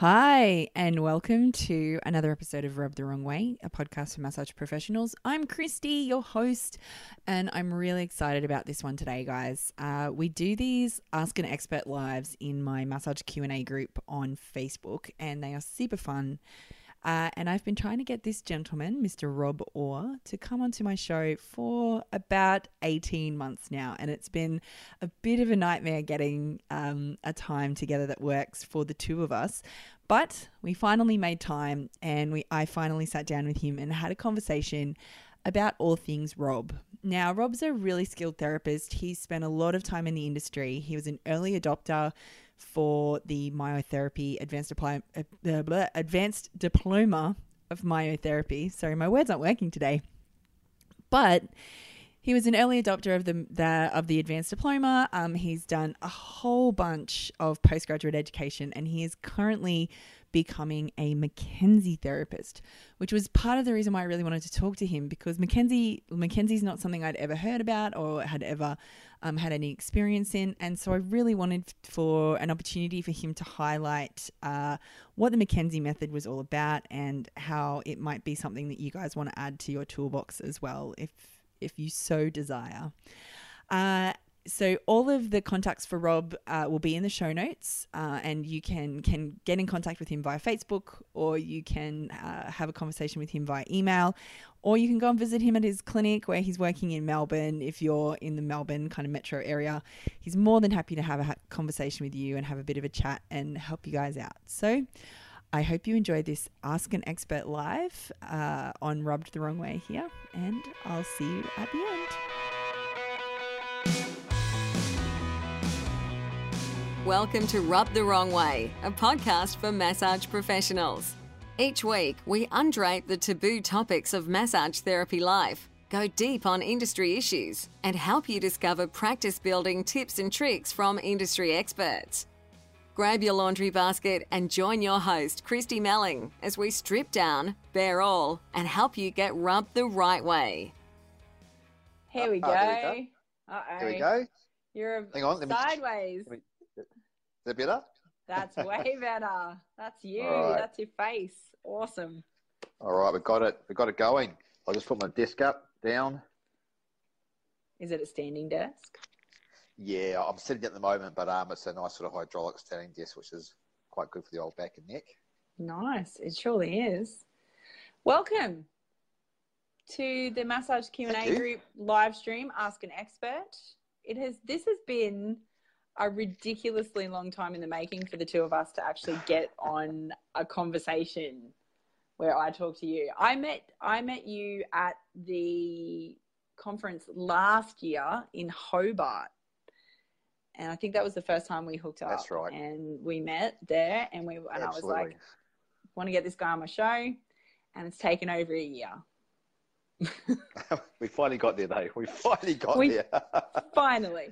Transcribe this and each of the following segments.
Hi, and welcome to another episode of Rub the Wrong Way, a podcast for massage professionals. I'm Christy, your host, and I'm really excited about this one today, guys. Uh, we do these Ask an Expert lives in my massage Q&A group on Facebook, and they are super fun. Uh, and I've been trying to get this gentleman, Mr. Rob Orr, to come onto my show for about 18 months now. And it's been a bit of a nightmare getting um, a time together that works for the two of us. But we finally made time and we I finally sat down with him and had a conversation about all things Rob. Now, Rob's a really skilled therapist. He's spent a lot of time in the industry. He was an early adopter for the myotherapy advanced, apply, uh, advanced diploma of myotherapy. Sorry, my words aren't working today. But he was an early adopter of the, the of the advanced diploma. Um, he's done a whole bunch of postgraduate education, and he is currently becoming a McKenzie therapist, which was part of the reason why I really wanted to talk to him because McKenzie McKenzie's not something I'd ever heard about or had ever um, had any experience in, and so I really wanted for an opportunity for him to highlight uh, what the McKenzie method was all about and how it might be something that you guys want to add to your toolbox as well, if if you so desire. Uh, so all of the contacts for Rob uh, will be in the show notes, uh, and you can can get in contact with him via Facebook, or you can uh, have a conversation with him via email, or you can go and visit him at his clinic where he's working in Melbourne. If you're in the Melbourne kind of metro area, he's more than happy to have a conversation with you and have a bit of a chat and help you guys out. So. I hope you enjoyed this Ask an Expert live uh, on Rubbed the Wrong Way here, and I'll see you at the end. Welcome to Rub the Wrong Way, a podcast for massage professionals. Each week, we undrape the taboo topics of massage therapy life, go deep on industry issues, and help you discover practice building tips and tricks from industry experts. Grab your laundry basket and join your host, Christy Melling, as we strip down, bare all, and help you get rubbed the right way. Here we go. Uh, Here we go. You're Hang on, let me- sideways. let me- Is that better? That's way better. That's you. Right. That's your face. Awesome. All right, we got it. We got it going. I'll just put my desk up, down. Is it a standing desk? Yeah, I'm sitting at the moment, but um, it's a nice sort of hydraulic standing desk, which is quite good for the old back and neck. Nice. It surely is. Welcome to the massage Q&A group live stream. Ask an expert. It has. This has been a ridiculously long time in the making for the two of us to actually get on a conversation where I talk to you. I met I met you at the conference last year in Hobart. And I think that was the first time we hooked up. That's right. And we met there and we and I was like, want to get this guy on my show. And it's taken over a year. we finally got there, though. We finally got We- there. finally.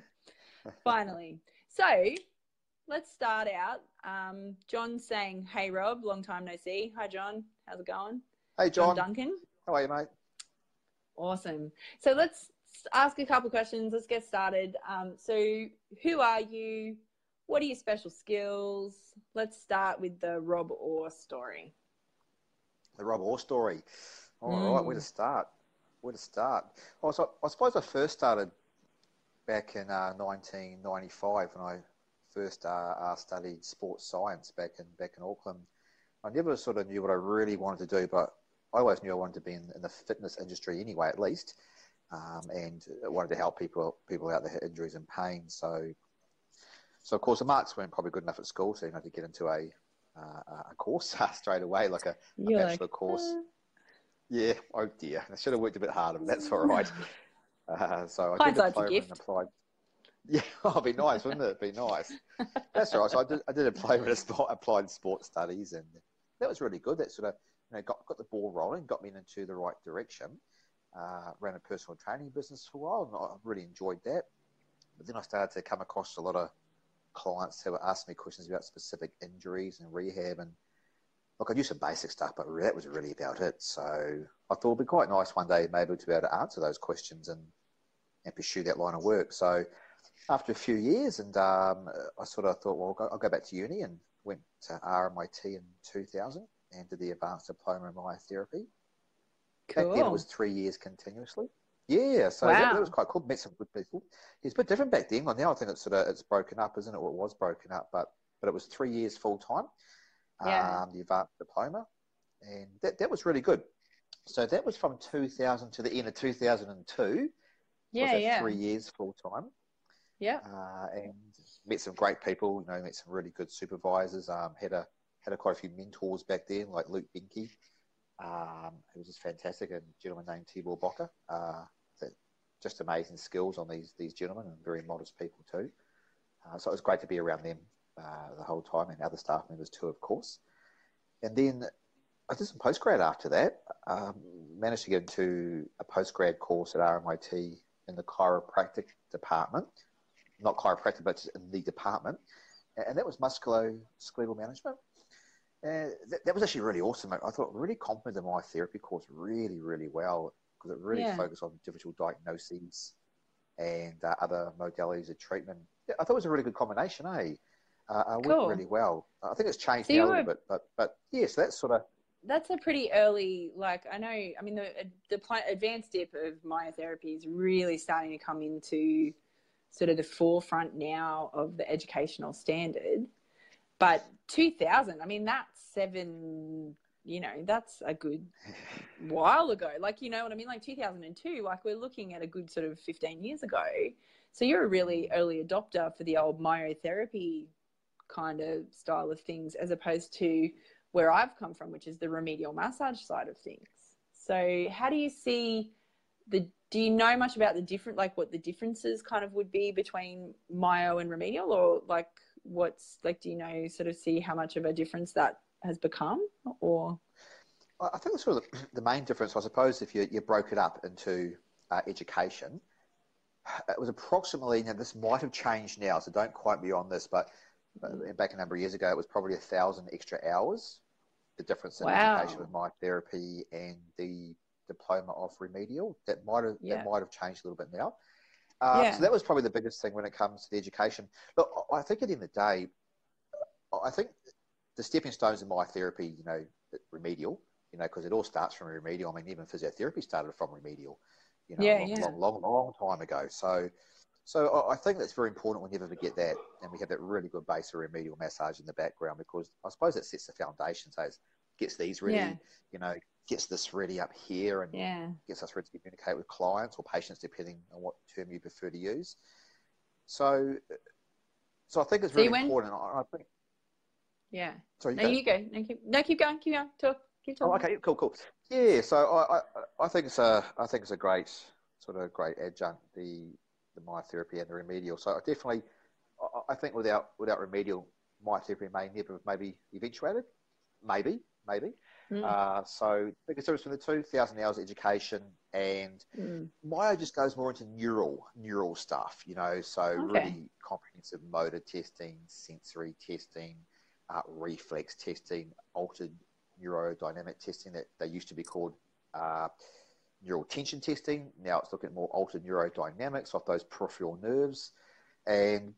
Finally. So let's start out. Um, John's saying, Hey Rob, long time no see. Hi John. How's it going? hey, John John. Duncan. How are you, mate? Awesome. So let's ask a couple questions. Let's get started. Um, so, who are you? What are your special skills? Let's start with the Rob Orr story. The Rob Orr story. All right, Mm. where to start? Where to start? Oh, so I suppose I first started back in uh, 1995 when I first uh, uh, studied sports science back in back in Auckland. I never sort of knew what I really wanted to do, but I always knew I wanted to be in, in the fitness industry anyway, at least, um, and I wanted to help people people out that had injuries and pain. So, so of course the marks weren't probably good enough at school, so you had to get into a uh, a course straight away, like a, a bachelor like, course. "Uh, Yeah, oh dear. I should have worked a bit harder, but that's all right. Uh, so I did Hindsight's a diploma gift. and applied. Yeah, oh, it'd be nice, wouldn't it? It'd be nice. That's all right. So I did, I did apply with sport, applied sports studies, and that was really good. That sort of you know, got got the ball rolling, got me into the right direction. Uh, ran a personal training business for a while, and I really enjoyed that. But then I started to come across a lot of clients who were asking me questions about specific injuries and rehab, and look, I knew some basic stuff, but that was really about it. So I thought it'd be quite nice one day maybe to be able to answer those questions and and pursue that line of work. So after a few years, and um, I sort of thought, well, I'll go, I'll go, back to uni and went to RMIT in 2000 and did the advanced diploma in myotherapy. Cool. Back then it was three years continuously. Yeah, so wow. that, that, was quite cool. Met some good people. It's a bit different back then. Well, now I think it's sort of it's broken up, isn't it? Well, it was broken up, but but it was three years full time. Yeah. Um, the advanced diploma, and that that was really good. So that was from 2000 to the end of 2002. Yeah, yeah. Three years full time. Yeah. Uh, and met some great people. You know, met some really good supervisors. Um, had a had a quite a few mentors back then, like Luke Binky, um, who was just fantastic, and a gentleman named Tibor Bocker. Uh, just amazing skills on these these gentlemen, and very modest people too. Uh, so it was great to be around them uh, the whole time, and other staff members too, of course. And then I did some postgrad after that. Um, managed to get into a postgrad course at RMIT in the chiropractic department, not chiropractic, but in the department, and that was musculoskeletal management. And that, that was actually really awesome. I thought really complemented my therapy course really, really well because it really yeah. focused on differential diagnoses and uh, other modalities of treatment. I thought it was a really good combination, eh? Uh, uh, cool. went really well. I think it's changed so now a little bit, but but yes, yeah, so that's sort of that's a pretty early like i know i mean the the advanced dip of myotherapy is really starting to come into sort of the forefront now of the educational standard. But 2000 i mean that's seven you know that's a good while ago. Like you know what i mean? Like 2002 like we're looking at a good sort of 15 years ago. So you're a really early adopter for the old myotherapy kind of style of things as opposed to where I've come from, which is the remedial massage side of things. So, how do you see the? Do you know much about the different, like what the differences kind of would be between myo and remedial, or like what's like? Do you know sort of see how much of a difference that has become, or? I think sort of the, main difference, I suppose, if you, you broke it up into uh, education, it was approximately, now this might have changed now, so don't quote me on this, but back a number of years ago, it was probably a thousand extra hours the difference in wow. education with my therapy and the diploma of remedial. That might have yeah. that might have changed a little bit now. Uh, yeah. So that was probably the biggest thing when it comes to the education. Look, I think at the end of the day, I think the stepping stones in myotherapy, you know, remedial, you know, because it all starts from remedial. I mean, even physiotherapy started from remedial, you know, yeah, long, yeah. long, long, long time ago. So, so I think that's very important when you ever forget that, and we have that really good base of remedial massage in the background because I suppose it sets the foundation. So it gets these ready, yeah. you know, gets this ready up here, and yeah. gets us ready to communicate with clients or patients, depending on what term you prefer to use. So, so I think it's really important. I, I think. Yeah. Sorry. You no, go. you go. No, keep, no, keep going. Keep going. Talk. Keep talking. Oh, okay. Cool. Cool. Yeah. So I, I, I think it's a, I think it's a great sort of great adjunct. The the myotherapy and the remedial. So I definitely, I think without without remedial, myotherapy may never have maybe eventuated, maybe, maybe. Mm. Uh, so biggest difference between the two, thousand hours education and mm. myo just goes more into neural neural stuff, you know. So okay. really comprehensive motor testing, sensory testing, uh, reflex testing, altered neurodynamic testing that they used to be called. Uh, neural tension testing. Now it's looking at more altered neurodynamics of those peripheral nerves. And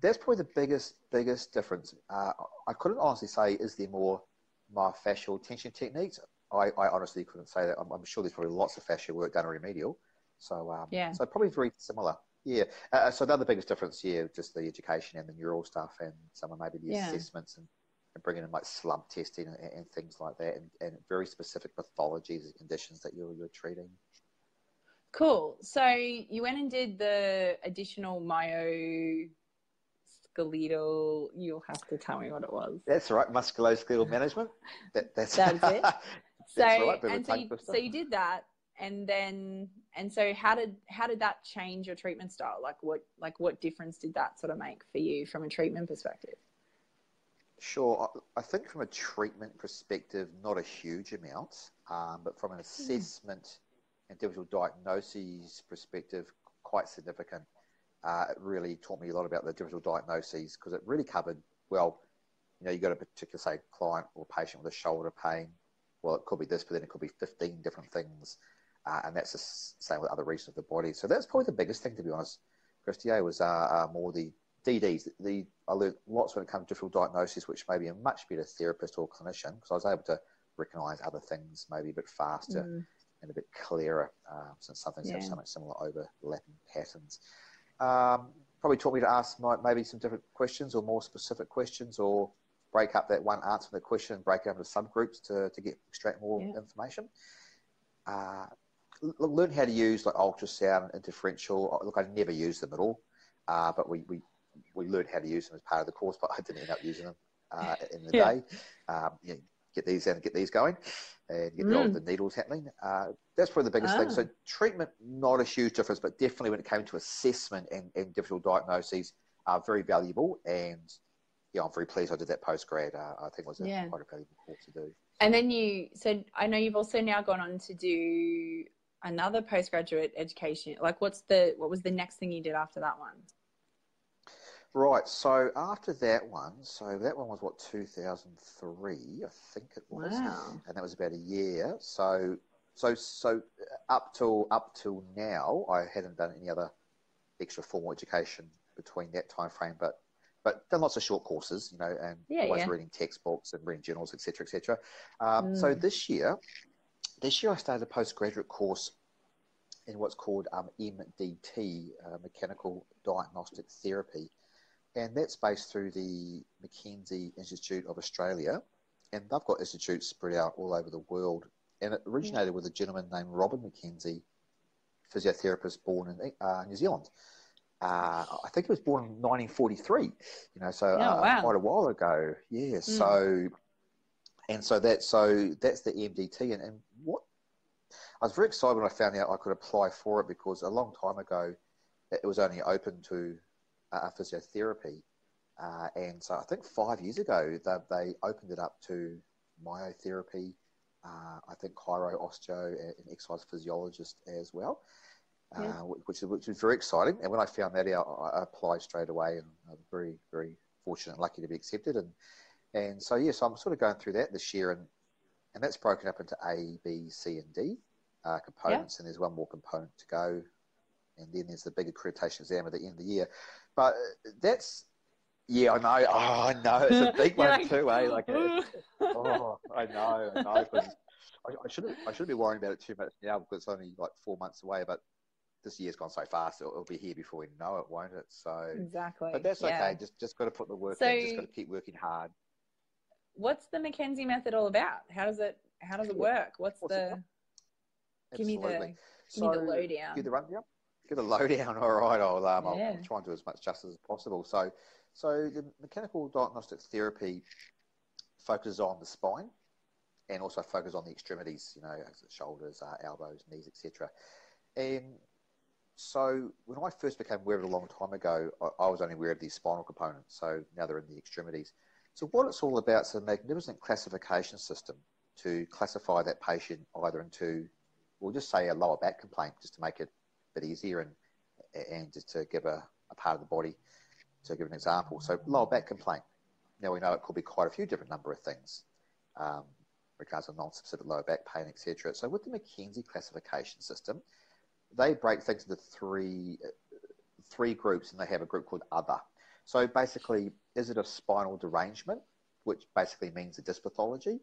that's probably the biggest, biggest difference. Uh, I couldn't honestly say, is there more myofascial tension techniques? I, I honestly couldn't say that. I'm, I'm, sure there's probably lots of fascia work done in remedial. So, um, yeah. so probably very similar. Yeah. Uh, so the other biggest difference here, just the education and the neural stuff and some of maybe the yeah. assessments and and bringing in like slump testing and, and things like that, and, and, very specific pathologies and conditions that you're, you're treating. Cool. So you went and did the additional myo skeletal. You'll have to tell me what it was. That's right, musculoskeletal management. That, that's, that's it. so right, and so you, so you did that, and then and so how did how did that change your treatment style? Like what like what difference did that sort of make for you from a treatment perspective? Sure. I think from a treatment perspective, not a huge amount, um, but from an hmm. assessment and individual diagnoses perspective, quite significant. Uh, it really taught me a lot about the individual diagnoses because it really covered, well, you know, you got a particular, say, client or patient with a shoulder pain. Well, it could be this, but then it could be 15 different things. Uh, and that's the same with other regions of the body. So that's probably the biggest thing, to be honest, Christy, eh, was uh, uh, more the DDs. The I learned lots when it comes to different diagnoses, which maybe a much better therapist or clinician because I was able to recognise other things maybe a bit faster mm. and a bit clearer uh, since some things yeah. have so much similar overlapping patterns. Um, probably taught me to ask my, maybe some different questions or more specific questions or break up that one answer to the question and break it up into subgroups to, to get extract more yeah. information. Uh, learn how to use like ultrasound and differential. Look, I never used them at all, uh, but we, we we learned how to use them as part of the course. But I didn't end up using them uh, in the yeah. day. Um, you know, get these and get these going, and get mm. the, needles happening. Uh, that's probably the biggest thing. So ah. treatment, not a huge difference, but definitely when it came to assessment and, and differential diagnoses, are very valuable. And yeah, I'm very pleased I did that post grad. Uh, I think it was a, yeah. quite a valuable course to do. And then you, so I know you've also now gone on to do another postgraduate education. Like, what's the what was the next thing you did after that one? Right. So after that one, so that one was what 2003, I think it was, wow. and that was about a year. So so so up till up till now, I hadn't done any other extra formal education between that time frame, but but done lots of short courses, you know, and yeah, always yeah. reading textbooks and reading journals, etc., etc. Um, mm. So this year, this year I started a postgraduate course in what's called um, MDT, uh, Mechanical Diagnostic Therapy, and that's based through the McKenzie Institute of Australia, and they've got institutes spread out all over the world. And it originated with a gentleman named Robin McKenzie, physiotherapist born in uh, New Zealand. Uh, I think he was born in 1943, you know, so oh, uh, wow. quite a while ago. Yeah, mm. so and so that so that's the MDT, and, and what I was very excited when I found out I could apply for it because a long time ago it was only open to uh, physiotherapy, uh, and so I think five years ago they, they opened it up to myotherapy. Uh, I think chiro, osteo, and exercise physiologist as well yeah. uh, which, which was very exciting. And when I found that out, I applied straight away, and I'm very, very fortunate and lucky to be accepted. And and so yes, yeah, so I'm sort of going through that this year, and and that's broken up into A, B, C, and D uh, components, yeah. and there's one more component to go, and then there's the big accreditation exam at the end of the year. But that's yeah, I know. Oh, I know. It's a big one like, too, eh? Like, oh, I know, I know. Because I, I shouldn't, I shouldn't be worrying about it too much now because it's only like four months away. But this year's gone so fast; it'll, it'll, be here before we know it, won't it? So exactly. But that's yeah. okay. Just just got to put the work so, in. Just got to keep working hard. What's the McKenzie method all about? How does it How does it work? What's, What's the? Give me the Give so, me the lowdown. Give the rundown. Give the lowdown. All right. I'll um, yeah. I'll try and do as much justice as possible. So, so the mechanical diagnostic therapy focuses on the spine and also focus on the extremities, you know, shoulders, uh, elbows, knees, etc. And so when I first became aware of it a long time ago, I, I was only aware of the spinal components. So now they're in the extremities. So what it's all about is a magnificent classification system to classify that patient either into, we'll just say a lower back complaint, just to make it a bit easier and and just to give a, a part of the body to give an example. So lower back complaint. Now we know it could be quite a few different number of things, um, regards to non-specific lower back pain, etc. So with the McKenzie classification system, they break things into three three groups, and they have a group called other. So basically, is it a spinal derangement, which basically means a disc pathology?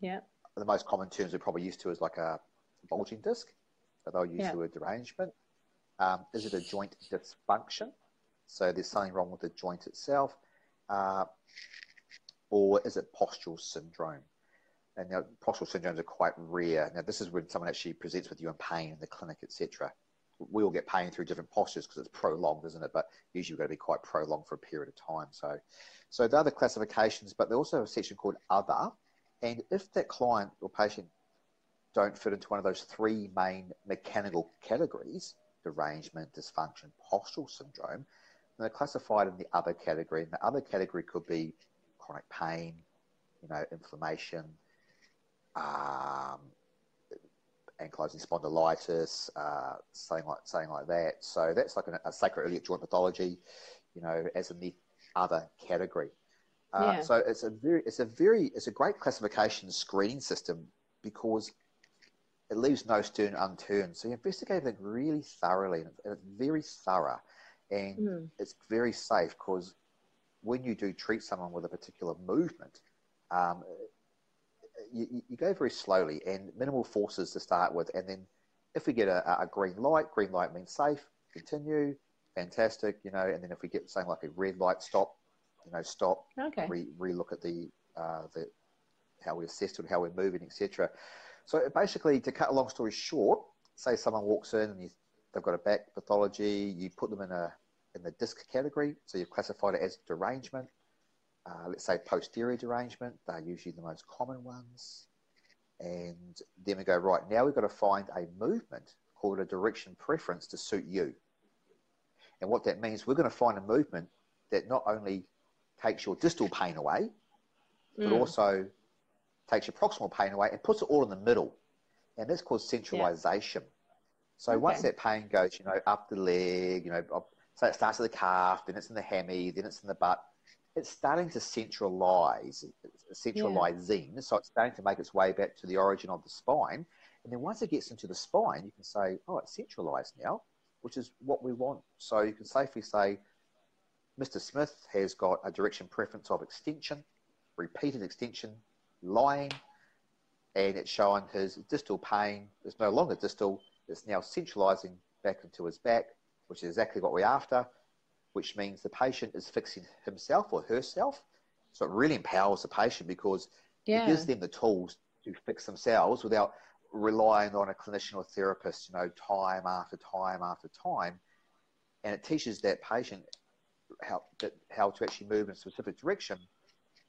Yeah. The most common terms we're probably used to is like a bulging disc, but they'll use yeah. the word derangement. Um, is it a joint dysfunction? So there's something wrong with the joint itself. Uh, or is it postural syndrome? and now postural syndromes are quite rare. Now, this is when someone actually presents with you in pain in the clinic, etc. We all get pain through different postures because it's prolonged, isn't it? But usually, we've got to be quite prolonged for a period of time. So, so the other classifications, but they also have a section called other. And if that client or patient don't fit into one of those three main mechanical categories, derangement, dysfunction, postural syndrome, And they're classified in the other category. And the other category could be chronic pain, you know, inflammation, um, ankylosing spondylitis, uh, something like something like that. So that's like a, a sacroiliac joint pathology, you know, as in the other category. Uh, yeah. So it's a very, it's a very, it's a great classification screening system because it leaves no stone unturned. So you investigate everything really thoroughly and it's very thorough. and Mm. it's very safe because when you do treat someone with a particular movement, um, you, you- go very slowly and minimal forces to start with, and then if we get a, a green light, green light means safe, continue, fantastic, you know, and then if we get something like a red light, stop, you know, stop, Okay. re look at the uh, the how we assessed it, how we're moving, etc. So basically, to cut a long story short, say someone walks in and you, they've got a back pathology, you put them in a in the disc category, so you've classified it as derangement. Uh, let's say posterior derangement, they're usually the most common ones. And then we go, right, now we've got to find a movement called a direction preference to suit you. And what that means, we're going to find a movement that not only takes your distal pain away, but Mm. also takes your proximal pain away and puts it all in the middle. And that's called centralization. So once that pain goes, you know, up the leg, you know, up, so it starts at the calf, then it's in the hammy, then it's in the butt. It's starting to centralize, it's centralizing. So it's starting to make its way back to the origin of the spine. And then once it gets into the spine, you can say, oh, it's centralized now, which is what we want. So you can safely say, Mr. Smith has got a direction preference of extension, repeated extension, lying, and it's showing his distal pain is no longer distal, it's now centralizing back into his back, which is exactly what we're after, which means the patient is fixing himself or herself. So it really empowers the patient because Yeah. it gives them the tools to fix themselves without relying on a clinician or therapist, you know, time after time after time. And it teaches that patient how that, how to actually move in a specific direction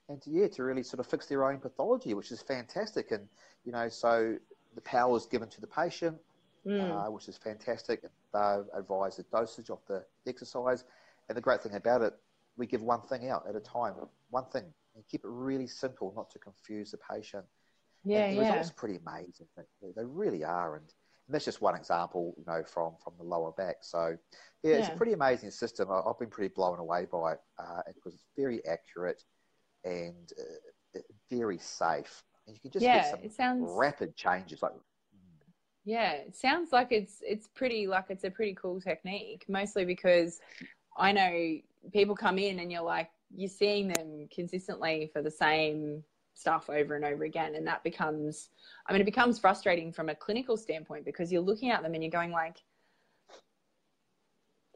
and to, yeah, to really sort of fix their own pathology, which is fantastic. And, you know, so the power is given to the patient, Mm. uh, which is fantastic. They advise the dosage of the exercise. And the great thing about it, we give one thing out at a time, one thing, and keep it really simple, not to confuse the patient. yeah, and the yeah. results are pretty amazing. They, really are. And, and that's just one example, you know, from, from the lower back. So, yeah, it's a pretty amazing system. I, I've been pretty blown away by it uh, because it's very accurate and uh, very safe. And you can just Yeah, get some sounds- rapid changes. Like, Yeah, it sounds like it's it's pretty like it's a pretty cool technique. Mostly because I know people come in and you're like you're seeing them consistently for the same stuff over and over again, and that becomes I mean it becomes frustrating from a clinical standpoint because you're looking at them and you're going like.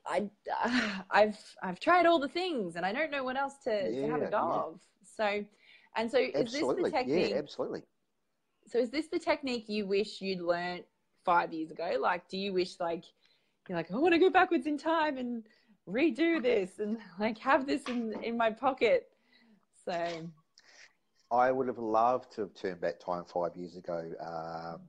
I, I've I've tried all the things and I don't know what else to, to have a go yeah. of. So, and so is absolutely. this the technique? Yeah, absolutely. so is this the technique you wish you'd learnt five years ago like do you wish like you're like i want to go backwards in time and redo this and like have this in in my pocket so I would have loved to have turned back time five years ago. Um,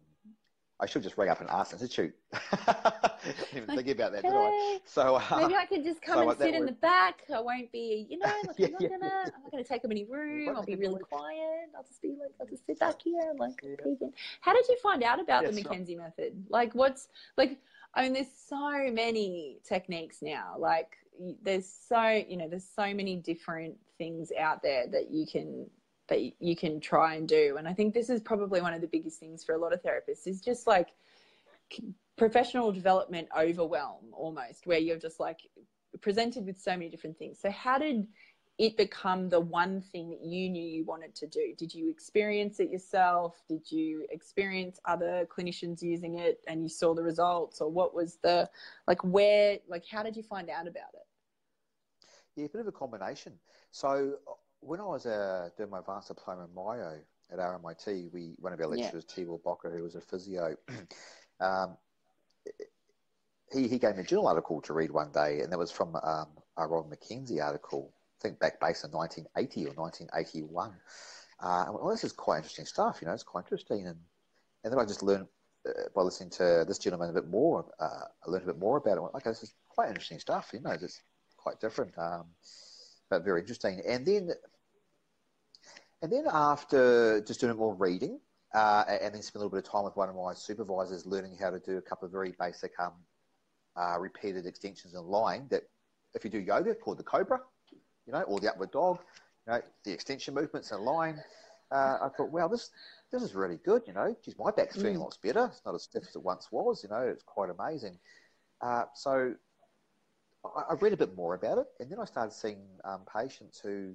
I should just ring up and ask Institute. I didn't even think about that, did I? So uh, maybe i could just come so and sit in would- the back i won't be you know like Yeah, i'm not yeah, gonna yeah. i'm not gonna take up any room i'll be really noise. quiet i'll just be like i'll just sit back here like Yeah. how did you find out about the That's right. mckenzie method like what's like I mean, there's so many techniques now. Like, there's so you know, there's so many different things out there that you can that you can try and do. And I think this is probably one of the biggest things for a lot of therapists is just like professional development overwhelm almost, where you're just like presented with so many different things. So, how did it become the one thing that you knew you wanted to do? Did you experience it yourself? Did you experience other clinicians using it and you saw the results? Or what was the, like, where, like, how did you find out about it? Yeah, a bit of a combination. So when I was uh, doing my advanced diploma in Myo at RMIT, we one of our Yeah. lecturers, Tibor Bocker, who was a physio, um, he, he gave me a journal article to read one day, and that was from um, a Ron McKenzie article, I think back based in 1980 or 1981. Uh, I went, well, this is quite interesting stuff, you know, it's quite interesting. And, and then I just learned uh, by listening to this gentleman a bit more, uh, I learned a bit more about it. I went, okay, this is quite interesting stuff, you know, it's quite different, um, but very interesting. And then, and then after just doing more reading, uh, and then spend a little bit of time with one of my supervisors, learning how to do a couple of very basic um, uh, repeated extensions and lying. That if you do yoga, called the cobra, you know, or the upward dog, you know, the extension movements and lying. Uh, I thought, wow, this this is really good. You know, geez, my back's feeling Mm. lots better. It's not as stiff as it once was. You know, it's quite amazing. Uh, so I, read a bit more about it, and then I started seeing um, patients who,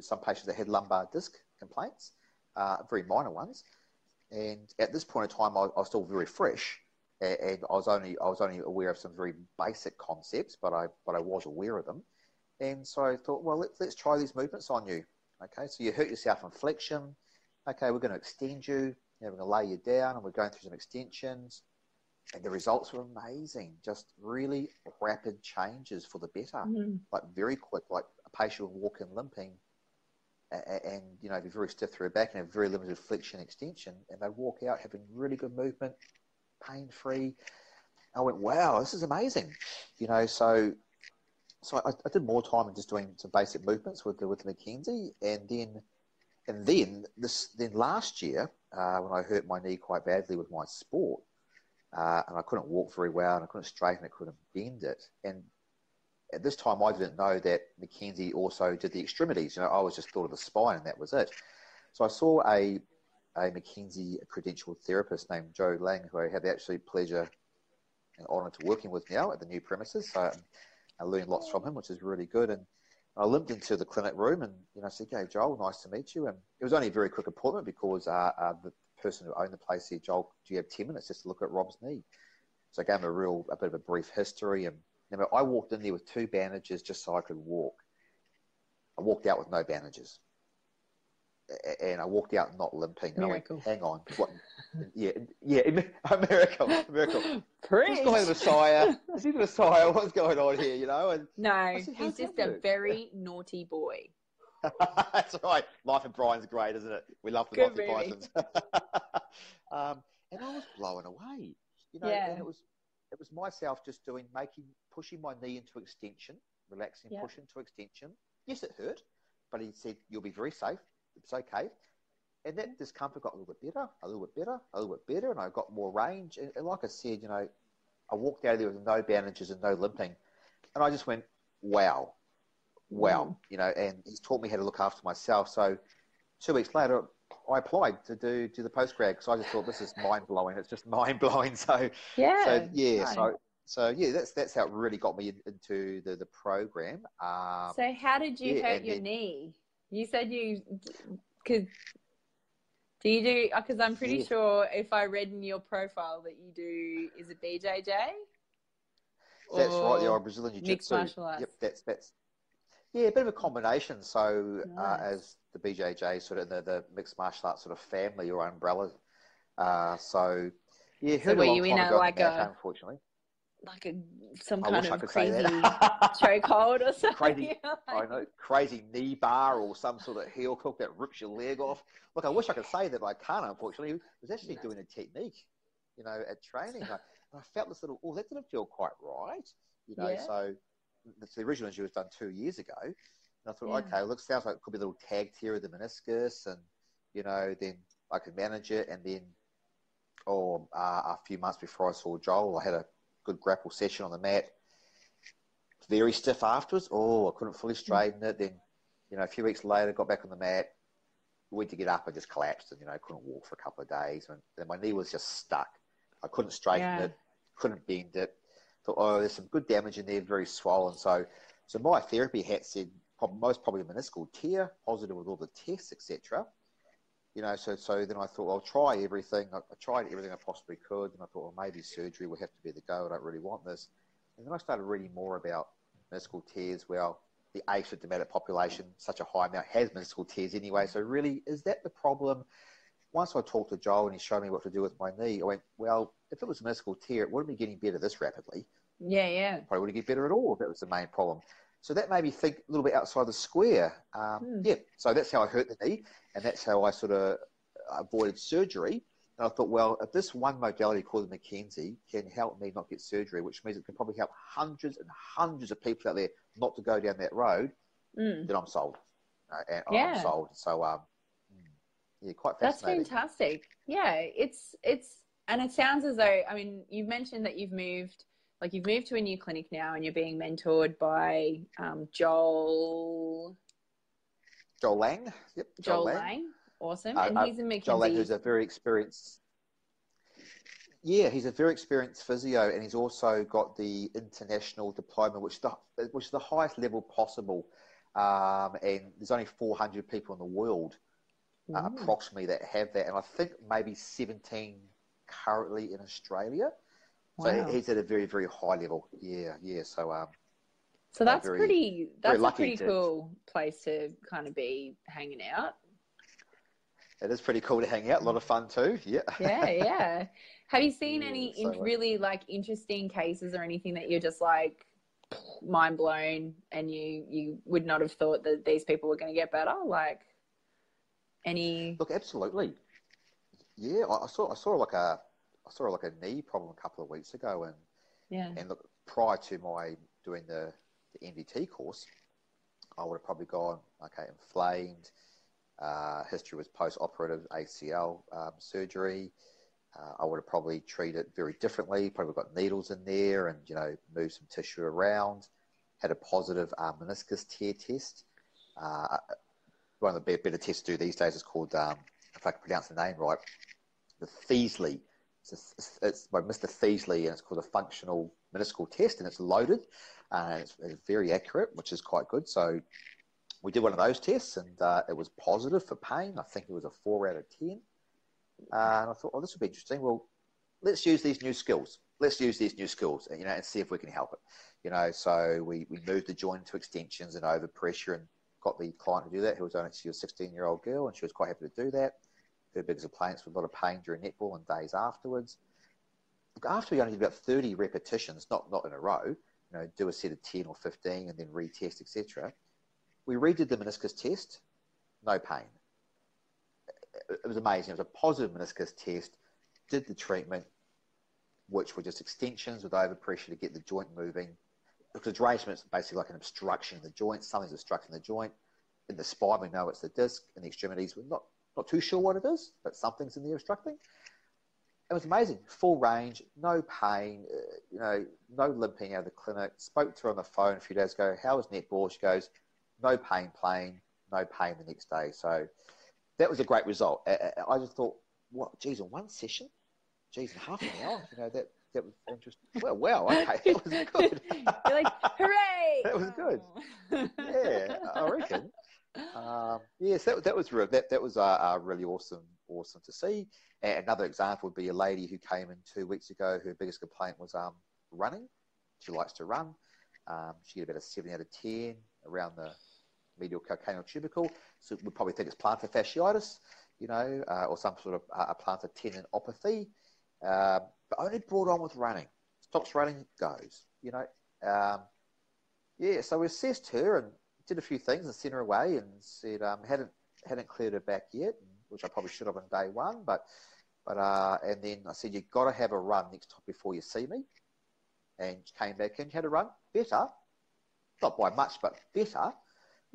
some patients that had lumbar disc complaints, uh, very minor ones, and at this point in time, I, I was still very fresh, and, and, I was only I was only aware of some very basic concepts, but I but I was aware of them, and so I thought, well, let's let's try these movements on you. Okay, so you hurt yourself in flexion. Okay, we're going to extend you. we're going to lay you down, and we're going through some extensions. And the results were amazing. Just really rapid changes for the better, mm-hmm. like very quick. Like a patient would walk in limping, and, and you know be very stiff through her back and have very limited flexion extension, and they walk out having really good movement, pain free. I went, wow, this is amazing. You know, so so I, I, did more time in just doing some basic movements with the with the McKenzie, and then and then this then last year uh, when I hurt my knee quite badly with my sport, uh, and I couldn't walk very well, and I couldn't straighten it, couldn't bend it, and at this time I didn't know that McKenzie also did the extremities. You know, I was just thought of the spine, and that was it. So I saw a a McKenzie credentialed therapist named Joel Lang, who I had the absolute pleasure and honour to working with now at the new premises. So I learned lots from him, which is really good. And I limped into the clinic room and you know I said, "Okay, Joel, nice to meet you." And it was only a very quick appointment because uh, uh, the person who owned the place said, "Joel, do you have ten minutes just to look at Rob's knee?" So I gave him a real a bit of a brief history, and you know, I walked in there with two bandages just so I could walk. I walked out with no bandages and I walked out not limping. And miracle. I went, hang on. What? yeah, yeah, a miracle, a miracle. Preach. What's the Messiah? Is he the Messiah? What's going on here, you know? And no, said, he's just a very naughty boy. That's right. Life of Brian's great, isn't it? We love the Good Monty Pythons. um, and I was blown away, you know, yeah. and it was, it was myself just doing, making, pushing my knee into extension, relaxing, yeah. pushing to extension. Yes, it hurt, but he said, you'll be very safe it's okay. And that discomfort got a little bit better, a little bit better, a little bit better, and I got more range. And, and like I said, you know, I walked out of there with no bandages and no limping, and I just went, wow, wow, mm. you know. And he's taught me how to look after myself. So two weeks later, I applied to do do the postgrad because I just thought this is mind blowing. It's just mind blowing. So yeah, so yeah, so so yeah, that's that's how it really got me into the the program. Um, so how did you yeah, hurt your then, knee? You said you because do you do because I'm pretty yeah. sure if I read in your profile that you do is it BJJ? That's right, old Brazilian Jiu Jitsu. Mixed martial arts. Yep, that's that's yeah, a bit of a combination. So uh, nice. uh, as the BJJ sort of the, the mixed martial arts sort of family or umbrella. Uh, so yeah, so were you in a like a unfortunately like a some kind of crazy chokehold or something. Crazy, I know, crazy knee bar or some sort of heel hook that rips your leg off. Look, I wish I could say that but I can't. Unfortunately, I was actually doing a technique, you know, at training. I, I felt this little. Oh, that didn't feel quite right, you know. Yeah. So the original injury was done two years ago, and I thought, yeah. okay, look, sounds like it could be a little tag tear of the meniscus, and you know, then I could manage it, and then. Or oh, uh, a few months before I saw Joel, I had a good grapple session on the mat. Very stiff afterwards. Oh, I couldn't fully straighten it. Then, you know, a few weeks later, got back on the mat. Went to get up, I just collapsed and, you know, couldn't walk for a couple of days. And then my knee was just stuck. I couldn't straighten yeah. it, couldn't bend it. Thought, oh, there's some good damage in there, very swollen. So, so my therapy hat said most probably meniscal tear, positive with all the tests, etc you know, so so then I thought, I'll try everything. I, I, tried everything I possibly could, and I thought, well, maybe surgery will have to be the go. I don't really want this. And then I started reading more about meniscal tears. Well, the asymptomatic population, such a high amount, has meniscal tears anyway. So really, is that the problem? Once I talked to Joel and he showed me what to do with my knee, I went, well, if it was a meniscal tear, it wouldn't be getting better this rapidly. Yeah, yeah. Probably wouldn't get better at all if that was the main problem. So that made me think a little bit outside the square. Um, hmm. Yeah, so that's how I hurt the knee, and that's how I sort of avoided surgery. And I thought, well, if this one modality called the McKenzie can help me not get surgery, which means it can probably help hundreds and hundreds of people out there not to go down that road, mm. then I'm sold. Uh, and yeah. I'm sold. So, um, hmm, yeah, quite fascinating. That's fantastic. Yeah, it's it's and it sounds as though I mean you've mentioned that you've moved like you've moved to a new clinic now and you're being mentored by um, Joel. Joel Lang. Yep. Joel, Joel Lang. Lang. Awesome. Uh, and uh, he's a McKenzie. Joel Lang, who's a very experienced. Yeah, he's a very experienced physio, and he's also got the international diploma, which is the which is the highest level possible. Um, and there's only 400 people in the world, uh, approximately, that have that, and I think maybe 17 currently in Australia. So he's at a very very high level. Yeah, yeah. So um, So that's very- pretty. That's a pretty to- cool place to kind of be hanging out. it is pretty cool to hang out. A lot of fun too. Yeah. Yeah, yeah. Have you seen Yeah, any so, in- uh, really like interesting cases or anything that you're just like mind blown and you you would not have thought that these people were going to get better? Like any? Look, absolutely. Yeah, I, I saw I saw like a I saw like a knee problem a couple of weeks ago, and Yeah. and look prior to my doing the, the MDT course, I would have probably gone okay, inflamed. Uh, history was post-operative ACL um, surgery. Uh, I would have probably treated it very differently. Probably got needles in there, and you know, moved some tissue around. Had a positive uh, meniscus tear test. Uh, one of the better tests to do these days is called, um, if I can pronounce the name right, the Thessaly. It's, it's, by Mr. Thessaly, and it's called a functional meniscal test, and it's loaded, and it's, it's very accurate, which is quite good. So we did one of those tests, and uh, it was positive for pain. I think it was a four out of ten. Uh, and I thought, oh, this would be interesting. Well, let's use these new skills. Let's use these new skills, you know, and see if we can help it. You know, so we, we moved the joint to extensions and over pressure and got the client to do that, who was only she was a 16 year old girl, and she was quite happy to do that. Her biggest complaints were a lot of pain during netball and days afterwards. After we only did about 30 repetitions, not not in a row, you know, do a set of 10 or 15 and then retest, etc. We redid the meniscus test, no pain. It was amazing. It was a positive meniscus test. Did the treatment, which were just extensions with overpressure to get the joint moving. Because derangement is basically like an obstruction in the joint. Something's obstructing the joint. In the spine, we know it's the disc. In the extremities, we're not, not too sure what it is, but something's in there obstructing. It was amazing. Full range, no pain, uh, you know, no limping out of the clinic. Spoke to her on the phone a few days ago. How was netball? She goes, no pain playing, no pain the next day. So that was a great result. I, just thought, what, geez, in one session? Geez, in half an hour? You know, that, that was interesting. Well, wow, okay, that was good. You're like, hooray! That was good. Oh. yeah, I reckon. Um, yes, that, that was. That, that was uh, uh, really awesome, awesome to see. And another example would be a lady who came in two weeks ago. Her biggest complaint was um, running. She likes to run. Um, she had about a seven out of ten around the medial calcaneal tubercle. So we probably think it's plantar fasciitis, you know, uh, or some sort of uh, plantar tendinopathy. Um, but only brought on with running. Stops running, goes. You know. Um, yeah, so we assessed her and did a few things and sent her away and said um, hadn't hadn't cleared her back yet, which I probably should have on day one. But but uh, and then I said you've got to have a run next time before you see me. And she came back in, had a run, better, not by much, but better.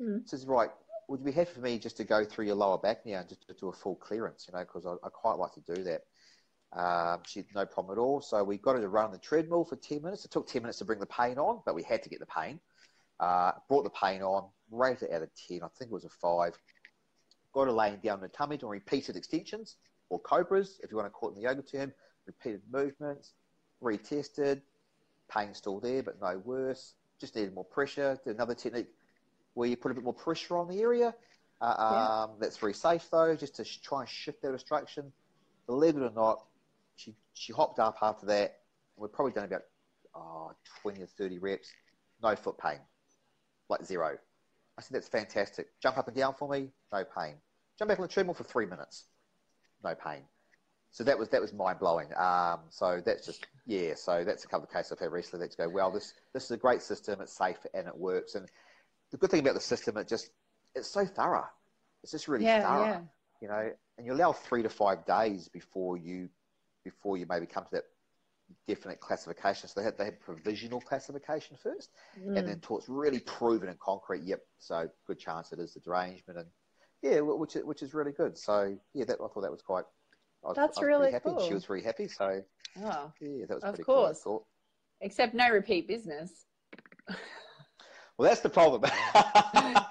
Mm. Says right, would you be happy for me just to go through your lower back now and just to do a full clearance? You know, because I, I quite like to do that. Um, she had no problem at all. So we got her to run on the treadmill for 10 minutes. It took 10 minutes to bring the pain on, but we had to get the pain. Uh, brought the pain on, rated it out of 10. I think it was a 5. Got her laying down on the tummy doing repeated extensions or cobras, if you want to call it in the yoga term. Repeated movements, retested. Pain still there, but no worse. Just needed more pressure. Did another technique where you put a bit more pressure on the area. Uh, Yeah. um, that's very safe though, just to sh- try and shift that obstruction. Believe it or not, she she hopped up after that. We've probably done about oh, 20 or 30 reps, no foot pain, like zero. I said, that's fantastic. Jump up and down for me, no pain. Jump back on the treadmill for three minutes, no pain. So that was that was mind blowing. Um, so that's just yeah. So that's a couple of cases I've had recently that go, well, this this is a great system. It's safe and it works. And the good thing about the system, it just it's so thorough. It's just really Yeah, thorough yeah. you know, and you allow three to five days before you before you maybe come to that definite classification. So they had they had provisional classification first, Mm. and then until it's really proven and concrete. Yep, so good chance it is the derangement, and yeah, which is- which is really good. So yeah, that I thought that was quite. I was, That's I was really happy. and She was very happy. So Oh, yeah, that was Of cool. Course. thought. except no repeat business. Well, that's the problem.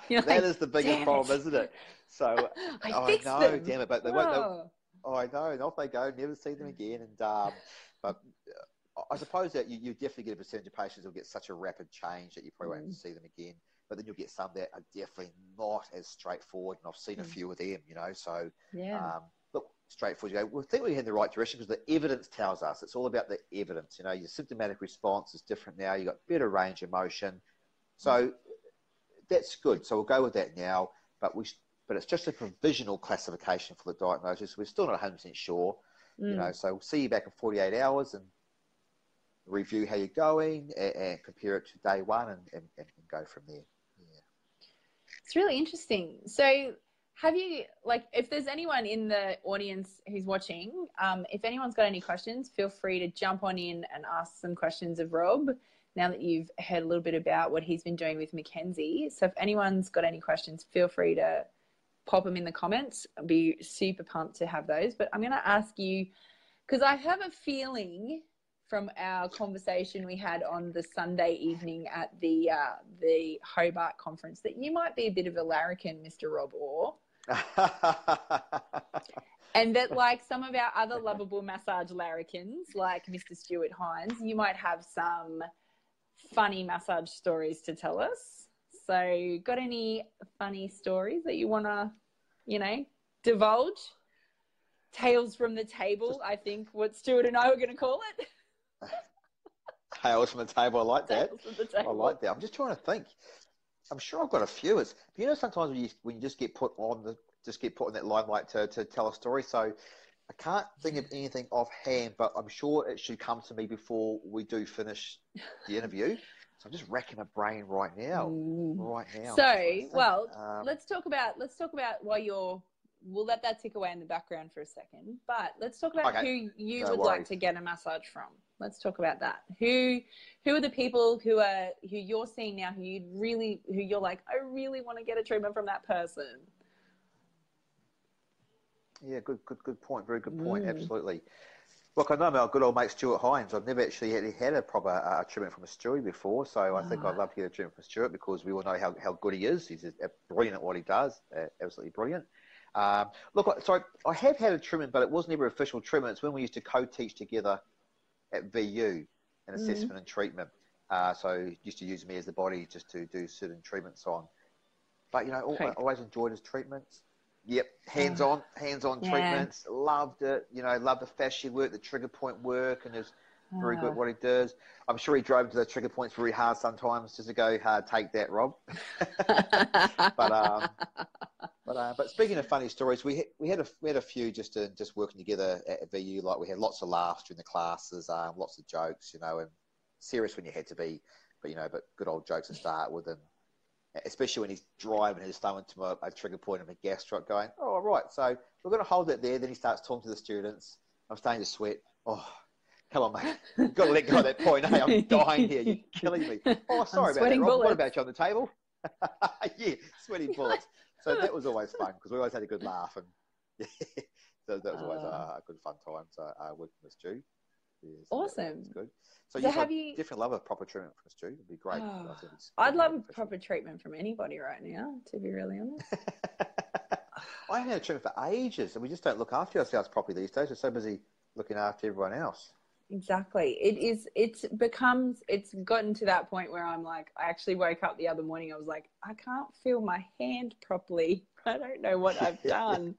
That like, is the biggest problem, isn't it? So I I know, them. damn it, but they won't. They, Oh, I know, and off they go, never see them again. And um, but I suppose that you, you definitely get a percentage of patients who'll get such a rapid change that you probably won't Mm. see them again. But then you'll get some that are definitely not as straightforward, and I've seen a Mm. few of them, you know. So Yeah. um, look, straightforward. You go, we think we're in the right direction because the evidence tells us it's all about the evidence. You know, your symptomatic response is different now. You've got better range of motion. So that's good. So we'll go with that now. But we, but it's just a provisional classification for the diagnosis. We're still not 100% sure. You Mm. know, so we'll see you back in 48 hours and review how you're going and, and compare it to day one and, and, and go from there. Yeah. It's really interesting. So, have you like if there's anyone in the audience who's watching, um, if anyone's got any questions, feel free to jump on in and ask some questions of Rob. Now that you've heard a little bit about what he's been doing with McKenzie, so if anyone's got any questions, feel free to pop them in the comments. I'll be super pumped to have those. But I'm going to ask you because I have a feeling from our conversation we had on the Sunday evening at the uh, the Hobart conference that you might be a bit of a larrikin, Mr. Rob Orr, and that like some of our other lovable massage larrikins, like Mr. Stuart Hines, you might have some funny massage stories to tell us. So, got any funny stories that you want to, you know, divulge? Tales from the table, I think what Stuart and I were going to call it. Tales from the table. I like that. Tales from the I like that. I'm just trying to think. I'm sure I've got a few. It's you know sometimes when you when you just get put on the just get put in that limelight to, to tell a story. So I can't think of anything offhand, but I'm sure it should come to me before we do finish the interview. So I'm just racking my brain right now. Ooh. Right now. So, trying to think. well, Um, let's talk about let's talk about why you're we'll let that tick away in the background for a second but let's talk about Okay. who you No would like to get a massage from let's talk about that who who are the people who are who you're seeing now who you'd really who you're like i really want to get a treatment from that person Yeah, good, good, good point. Very good point. Mm. Absolutely. Look, I know my good old mate Stuart Hines. I've never actually had, a proper uh, treatment from a Stewie before, so I think Ah. I'd love to get a treatment from Stuart because we all know how, how good he is. He's uh, brilliant at what he does. Uh, absolutely brilliant. Um, look, I- so I have had a treatment, but it wasn't ever official treatment. It's when we used to co-teach together at VU, an Mhm. assessment and treatment. Uh, so he used to use me as the body just to do certain treatments on. But you know, al- I always enjoyed his treatments. Yep, hands on, hands on Yeah. treatments. Loved it. You know, loved the fascia work, the trigger point work, and is very good at Ah. what he does. I'm sure he drove to the trigger points very hard sometimes just to go, hard, take that, Rob. but um, but uh, but speaking of funny stories, we we had a we had a few just uh, just working together at VU. Like we had lots of laughs during the classes, um, lots of jokes, you know, and serious when you had to be, but you know, but good old jokes to start with, and especially when he's driving his thumb into a, a trigger point of a gastroc, going, "Oh, all right, so we're going to hold it there." Then he starts talking to the students. I'm starting to sweat. Oh, come on, mate, you've got to let go of that point. Hey, I'm dying here. You're killing me. Oh, sorry about that, Rob. What about you on the table? yeah, sweating bullets. So that was always fun because we always had a good laugh and so that was always a, a good fun time. So uh, working with Stu. Awesome. That's good. So, So have you- definitely love a proper treatment from us too. It'd be great. Oh, I think it's i'd love proper treatment from anybody right now to be really honest I haven't had a treatment for ages, and we just don't look after ourselves properly these days. We're so busy looking after everyone else. Exactly. It is, it's becomes, it's gotten to that point where I'm like, I actually woke up the other morning. I was like, I can't feel my hand properly. I don't know what I've done.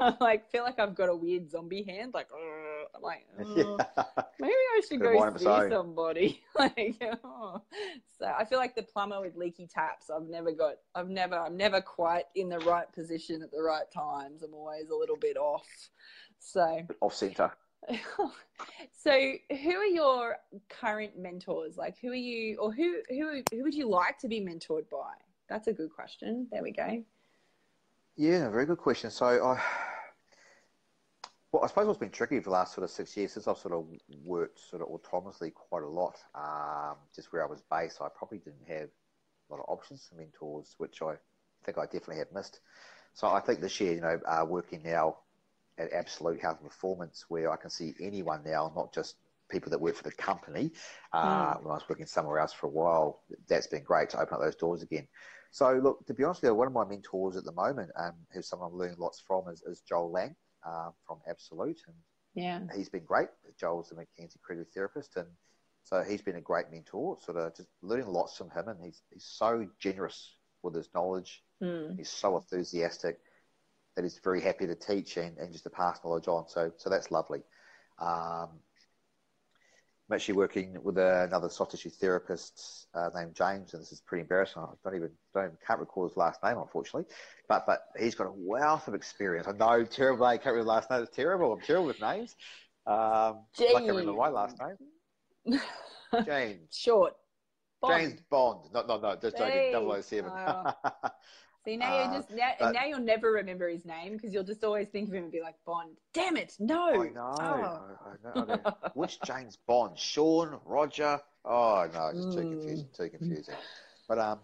I like, feel like I've got a weird zombie hand. Like, "Ugh." I'm like, "Ugh, yeah. maybe I should go see own. somebody. like, oh. so I feel like the plumber with leaky taps. I've never got, I've never, I'm never quite in the right position at the right times. I'm always a little bit off. So, Off centre. so who are your current mentors like who are you or who who who would you like to be mentored by that's a good question there we go Yeah, very good question. So I, well, I suppose what's been tricky for the last sort of six years since I've sort of worked sort of autonomously quite a lot, um, just where I was based, I probably didn't have a lot of options for mentors, which I think I definitely have missed. So I think this year, you know, uh, working now at Absolute Health and Performance, where I can see anyone now, not just people that work for the company. Uh, When I was working somewhere else for a while, that's been great to open up those doors again. So, look, to be honest with you, one of my mentors at the moment, um, who's someone I'm learning lots from, is, is Joel Lang. Um, from Absolute, and Yeah. he's been great. Joel's a McKenzie creative therapist, and so he's been a great mentor. Sort of just learning lots from him, and he's he's so generous with his knowledge. Mm. He's so enthusiastic that he's very happy to teach and, and just to pass knowledge on. So so that's lovely. Um, I'm actually working with another soft tissue therapist uh, named James, and this is pretty embarrassing. I don't even don't even, can't recall his last name, unfortunately. But but he's got a wealth of experience. I know terrible. I can't remember the last name. It's terrible. I'm terrible with names. Um, I can't remember my last name. James. Short. Bond. James Bond. No, no, no. Just joking. Hey. 007. Oh. See now Uh, you just now, but- now you'll never remember his name because you'll just always think of him and be like Bond. Damn it, no. I know. Oh. I, know, I know. Which James Bond? Sean? Roger? Oh no, just too Mm. confusing. Too confusing. But um,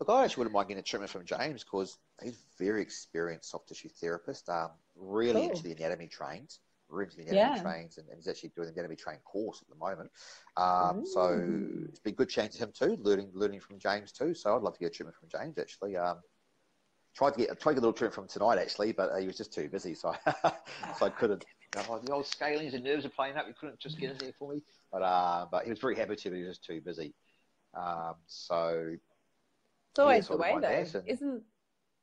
look, I actually wouldn't mind getting a treatment from James because he's a very experienced soft tissue therapist. Um, really Cool. into the anatomy trains. Really into the anatomy Yeah. trains, and, and he's actually doing the anatomy train course at the moment. Um, so it's been a good chance to him too, learning learning from James too. So I'd love to get a treatment from James actually. Um, tried to get tried to get a little treatment from tonight actually, but uh, he was just too busy, so so I couldn't. You know, the old scalenes and nerves are playing up. You couldn't just get in there for me, but uh, but he was very happy to. But he was just too busy. Um, so It's always Yeah, the way though, and- isn't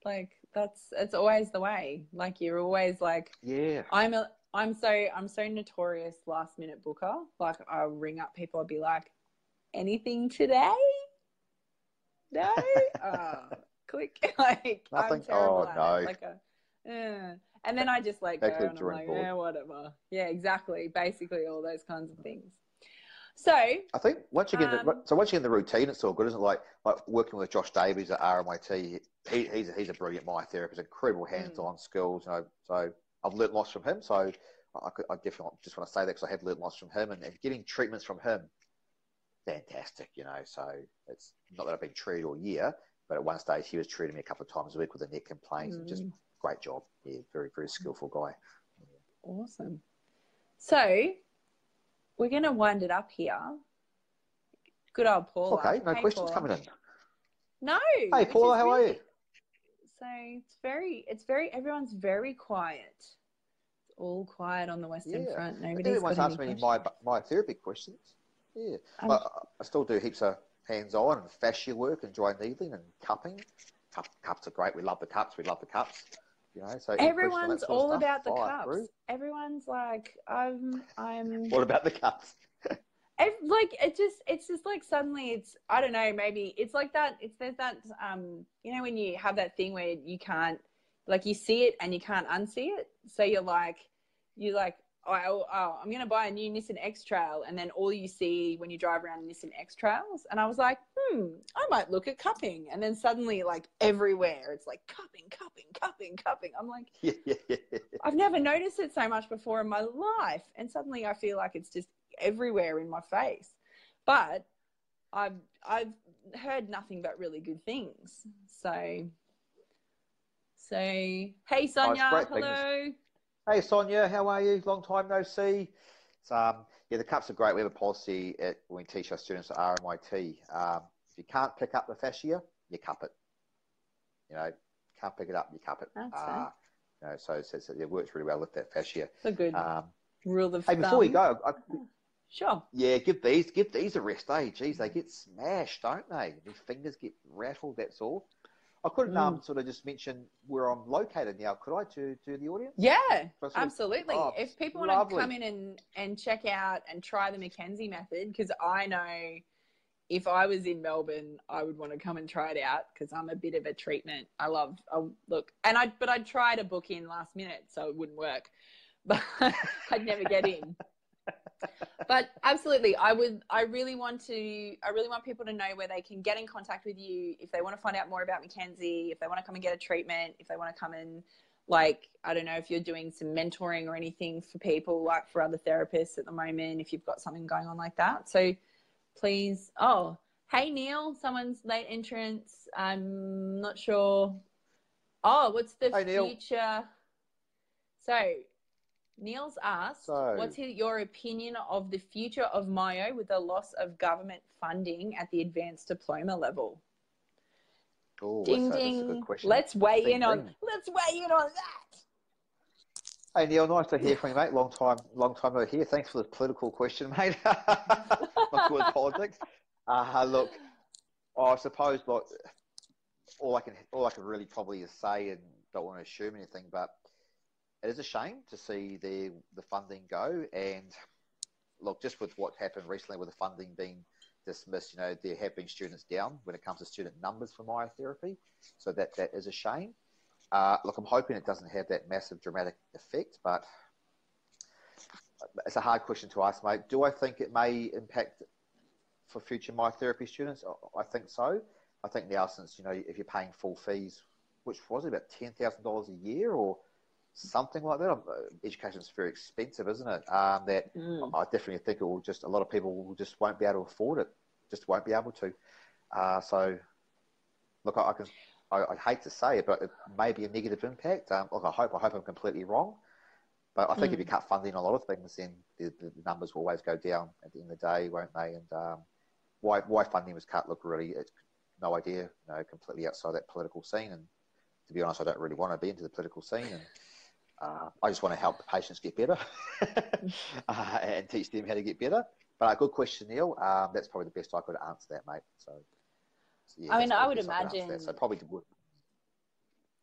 like that's it's always the way. Like you're always like yeah, I'm a I'm so I'm so notorious last minute booker. Like I'll ring up people, I'll be like, anything today? No. oh, click. like I'm terrible Oh, at no. it. Like a, eh. and then I just like go Back to the and I'm like, board. yeah, whatever. Yeah, exactly. Basically all those kinds of things. So I think once you get in the, Um, so once you get the routine, it's all good, isn't it? Like like working with Josh Davies at RMIT, he, he's a, he's a brilliant myotherapist, incredible Hmm. hands-on skills. You know, so I've learnt lots from him. So I, could, I definitely just want to say that because I have learnt lots from him, and, and getting treatments from him, fantastic. You know, so it's not that I've been treated all year, but at one stage he was treating me a couple of times a week with a neck complaint, and just Mm. great job. Yeah, very very skillful guy. Awesome. So we're going to wind it up here. Good old Paula. Okay, no Hey, questions Paula. coming in. No. Hey Paula, how are you? So it's very, it's very, everyone's very quiet. It's all quiet on the Western Yeah. Front. I Nobody's everyone's any me my questions. myotherapy questions. Yeah, Um, but I still do heaps of hands-on and fascia work and dry needling and cupping. Cup, cups are great. We love the cups. We love the cups. You know, so any question on that Everyone's all about the cups. through. Everyone's like, I'm, I'm, What about the cups? Like it just it's just like suddenly it's i don't know maybe it's like that it's there's that um you know when you have that thing where you can't like you see it and you can't unsee it so you're like you're like oh, oh i'm gonna buy a new nissan x trail and then all you see when you drive around nissan x trails and i was like hmm i might look at cupping and then suddenly like everywhere it's like cupping cupping cupping cupping i'm like. I've never noticed it so much before in my life. And suddenly I feel like it's just everywhere in my face. But I've I've heard nothing but really good things. So so hey Sonia, hello. things. Hello. Hey Sonia, how are you? Long time no see. So, um, yeah, the cups are great. We have a policy at, when we teach our students at RMIT. Um, if you can't pick up the fascia, you cup it. You know, can't pick it up, you cup it. That's Uh, fair. you know, so, so, so it works really well with that fascia. It's a good Um, rule of hey, before we go, I, Sure. yeah, give these give these a rest, eh? Geez, they get smashed, don't they? These fingers get rattled. That's all. I couldn't um, Mm. sort of just mention where I'm located now, could I, to to the audience? Yeah, of- absolutely. Oh, if people lovely. want to come in and, and check out and try the McKenzie method, because I know if I was in Melbourne, I would want to come and try it out because I'm a bit of a treatment. I love, I look, and I, but I'd try to book in last minute, so it wouldn't work. But I'd never get in. But absolutely, I would. I really want to. I really want people to know where they can get in contact with you if they want to find out more about McKenzie, if they want to come and get a treatment, if they want to come and like I don't know if you're doing some mentoring or anything for people, like for other therapists at the moment, if you've got something going on like that. So please. Oh, hey Neil, someone's late entrance. I'm not sure. Oh, what's the Hey, future? So Neil's asked, So- what's his, your opinion of the future of myo with the loss of government funding at the advanced diploma level? Oh, Ding that's, a, that's a ding. good question. Let's weigh Ding, in on ding. let's weigh in on that. Hey Neil, nice to hear from you, mate. Long time, long time no here. Thanks for the political question, mate. Not good politics. Uh, look, I suppose like all I can, all I can really probably is say, and don't want to assume anything, but it is a shame to see the the funding go. And look, just with what happened recently with the funding being dismissed, you know, there have been students down when it comes to student numbers for myotherapy, so that that is a shame. Uh, look, I'm hoping it doesn't have that massive dramatic effect, but it's a hard question to ask, mate. Do I think it may impact for future myotherapy students? I think so. I think now, since you know, if you're paying full fees, which was about ten thousand dollars a year or something like that, education is very expensive, isn't it? Um, that mm. I definitely think it will just a lot of people will just won't be able to afford it, just won't be able to. Uh, so, look, I, I can I, I, hate to say it, but it may be a negative impact. Um, look, I hope I hope I'm completely wrong, but I think mm. if you cut funding on a lot of things, then the, the, numbers will always go down at the end of the day, won't they? And um, why why funding was cut? Look, really, it's no idea. You know, completely outside that political scene. And to be honest, I don't really want to be into the political scene. And uh, I just want to help the patients get better uh, and teach them how to get better. But a good question, Neil. Um, that's probably the best I could answer that, mate. So yeah, I mean, I would imagine. I so probably would.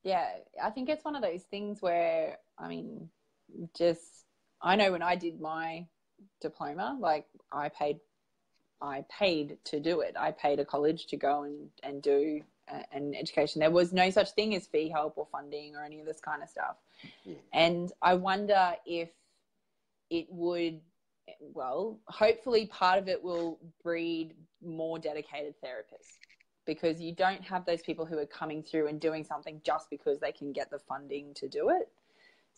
Yeah, I think it's one of those things where I mean, just I know when I did my diploma, like I paid, I paid to do it. I paid a college to go and and do an education. There was no such thing as fee help or funding or any of this kind of stuff. Yeah. And I wonder if it would well, hopefully part of it will breed more dedicated therapists because you don't have those people who are coming through and doing something just because they can get the funding to do it.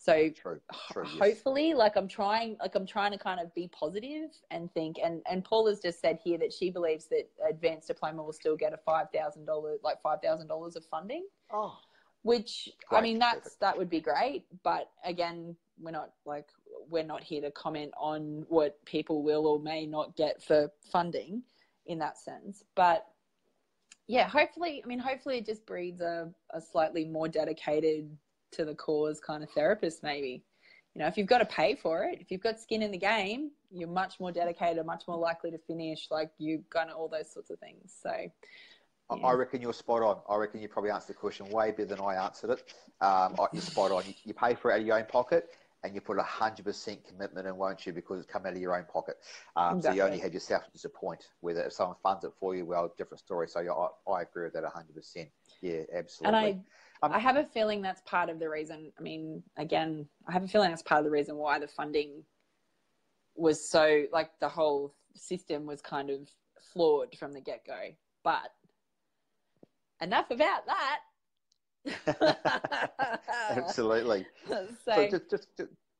So true, true, hopefully, yes. like I'm trying, like I'm trying to kind of be positive and think. And and Paula's just said here that she believes that advanced diploma will still get a five thousand dollars, like five thousand dollars of funding. Oh, which great. I mean, that's that would be great. But again, we're not like we're not here to comment on what people will or may not get for funding in that sense. But yeah, hopefully, I mean, hopefully it just breeds a, a slightly more dedicated to the cause kind of therapist, maybe. You know, if you've got to pay for it, if you've got skin in the game, you're much more dedicated, much more likely to finish. Like you're gonna all those sorts of things. So, yeah. I reckon you're spot on. I reckon you probably answered the question way better than I answered it. Um, you're spot on. You, you, pay for it out of your own pocket, and you put a hundred percent commitment in, won't you? Because it's come out of your own pocket. Um, exactly. So you only have yourself to disappoint. Whether if someone funds it for you, well, different story. So yeah, I, I agree with that hundred percent. Yeah, absolutely. And I, um, I have a feeling that's part of the reason. I mean, again, I have a feeling that's part of the reason why the funding was so like the whole system was kind of flawed from the get go. But enough about that. Absolutely. So, so just, just,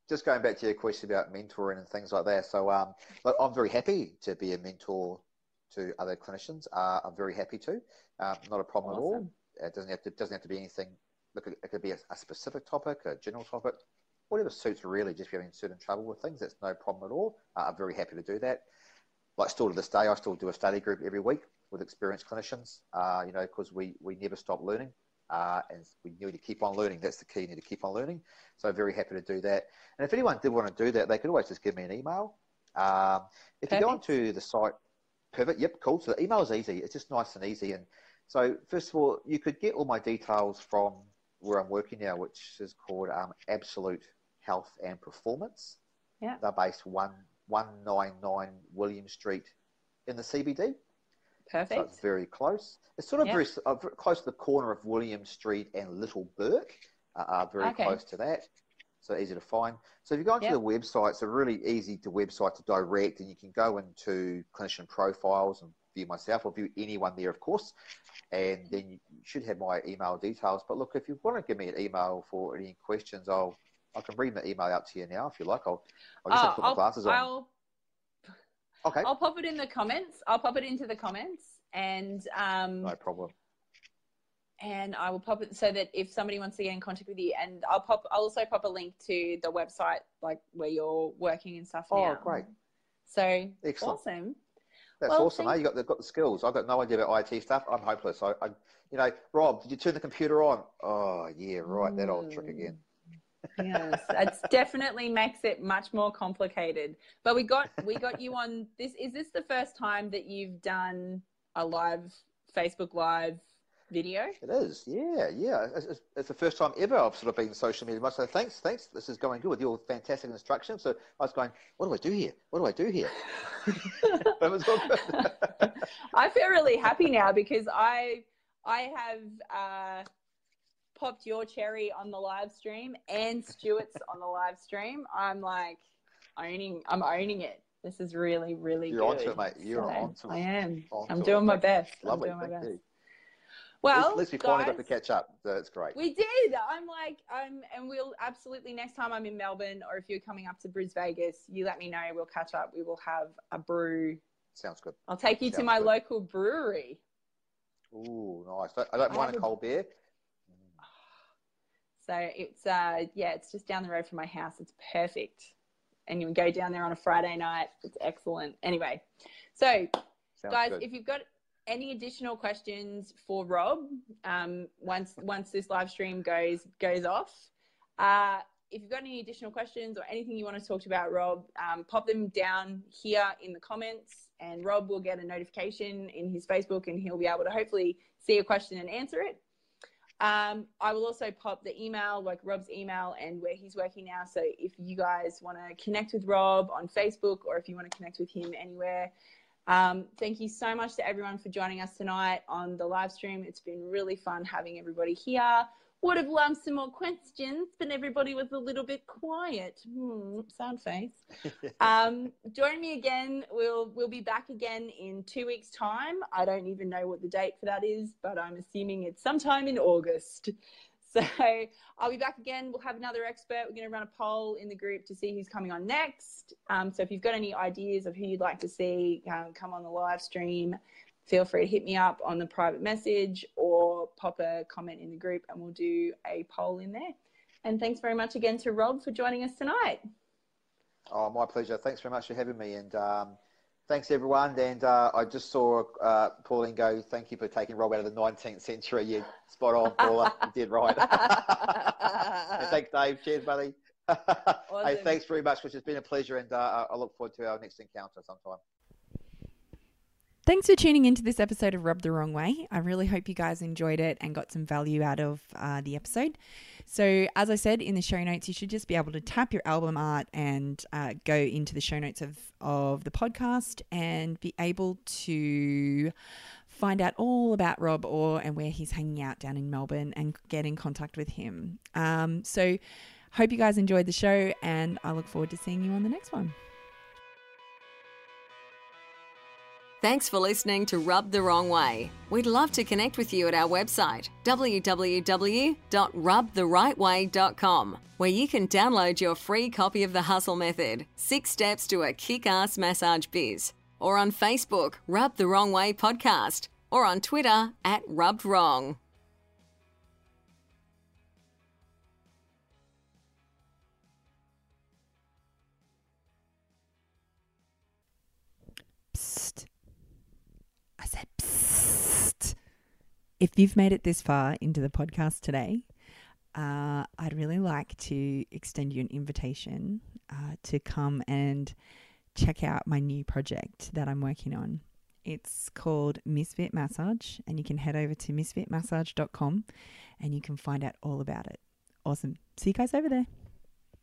just going back to your question about mentoring and things like that. So, um, look, I'm very happy to be a mentor to other clinicians. Uh, I'm very happy to. Um, not a problem awesome. at all. It doesn't have to doesn't have to be anything. Look, it could be a, a specific topic, a general topic, whatever suits really. Just if you're having certain trouble with things, that's no problem at all. Uh, I'm very happy to do that. Like still to this day, I still do a study group every week with experienced clinicians. Uh, you know, because we we never stop learning. Uh, and we need to keep on learning. That's the key. You need to keep on learning. So very happy to do that. And if anyone did want to do that, they could always just give me an email. Um, if Perfect. you go onto the site, Pivot, yep, cool. So the email is easy. It's just nice and easy. And so first of all, you could get all my details from where I'm working now, which is called um, Absolute Health and Performance. Yeah. They're based one one nine nine William Street in the CBD. Perfect. So it's very close. It's sort of yep. very uh, close to the corner of William Street and Little Bourke. Uh, uh, very okay. close to that. So easy to find. So if you go onto yep. the website, it's a really easy to website to direct, and you can go into clinician profiles and view myself or view anyone there, of course. And then you should have my email details. But look, if you want to give me an email for any questions, I'll I can read the email out to you now if you like. I'll, I'll just uh, put my glasses on. I'll Okay. I'll pop it in the comments. I'll pop it into the comments and um, no problem. And I will pop it so that if somebody wants to get in contact with you, and I'll pop. I'll also pop a link to the website, like where you're working and stuff. Oh, now. great! So Excellent. awesome. That's well, awesome. Eh? You got the, got the skills. I've got no idea about IT stuff. I'm hopeless. I, I, you know, Rob, did you turn the computer on? Oh yeah, right. That old trick again. Yes, it definitely makes it much more complicated. But we got we got you on this. Is this the first time that you've done a live Facebook Live video? It is, yeah, yeah. It's, it's, it's, the first time ever I've sort of been social media. So thanks, thanks. This is going good with your fantastic instructions. So I was going, what do I do here? What do I do here? but it was all good. I feel really happy now because I I have uh, popped your cherry on the live stream and Stuart's on the live stream. I'm like owning. I'm owning it. This is really, really You're good. onto it, mate. You're So, onto it. I am. I'm it. doing my best. Lovely, I'm doing my best. you. Well, at least we finally got to catch up. So it's great. We did. I'm like, um, and we'll absolutely next time I'm in Melbourne or if you're coming up to Bris Vegas, you let me know. We'll catch up. We will have a brew. Sounds good. I'll take you to my good. local brewery. Ooh, nice. I don't I mind a- cold beer. So it's uh yeah, it's just down the road from my house. It's perfect. And you can go down there on a Friday night. It's excellent. Anyway, so Sounds guys, good. if you've got any additional questions for Rob, um, once once this live stream goes goes off, uh, if you've got any additional questions or anything you want to talk about Rob, um, pop them down here in the comments, and Rob will get a notification in his Facebook, and he'll be able to hopefully see a question and answer it. Um, I will also pop the email, like Rob's email, and where he's working now. So if you guys want to connect with Rob on Facebook, or if you want to connect with him anywhere, um, thank you so much to everyone for joining us tonight on the live stream. It's been really fun having everybody here. Would have loved some more questions, but everybody was a little bit quiet. Hmm, sound face. Um, join me again. We'll we'll be back again in two weeks' time. I don't even know what the date for that is, but I'm assuming it's sometime in August. So I'll be back again. We'll have another expert. We're going to run a poll in the group to see who's coming on next. Um, so if you've got any ideas of who you'd like to see um, come on the live stream, feel free to hit me up on the private message or pop a comment in the group and we'll do a poll in there. And thanks very much again to Rob for joining us tonight. Oh, my pleasure. Thanks very much for having me. And um, thanks, everyone. And uh, I just saw uh, Pauline go, thank you for taking Rob out of the 19th century. You spot on, Paula. you did right. and thanks, Dave. Cheers, buddy. hey, thanks very much, Chris. It's been a pleasure. And uh, I look forward to our next encounter sometime. Thanks for tuning into this episode of Rub the Wrong Way. I really hope you guys enjoyed it and got some value out of uh, the episode. So, as I said in the show notes, you should just be able to tap your album art and uh, go into the show notes of, of the podcast and be able to find out all about Rob Orr and where he's hanging out down in Melbourne and get in contact with him. Um, so, hope you guys enjoyed the show and I look forward to seeing you on the next one. Thanks for listening to Rub the Wrong Way. We'd love to connect with you at our website, www.rubtherightway.com, where you can download your free copy of The Hustle Method Six Steps to a Kick Ass Massage Biz, or on Facebook, Rub the Wrong Way Podcast, or on Twitter at Rubbed Wrong. If you've made it this far into the podcast today, uh, I'd really like to extend you an invitation uh, to come and check out my new project that I'm working on. It's called Misfit Massage, and you can head over to misfitmassage.com and you can find out all about it. Awesome. See you guys over there.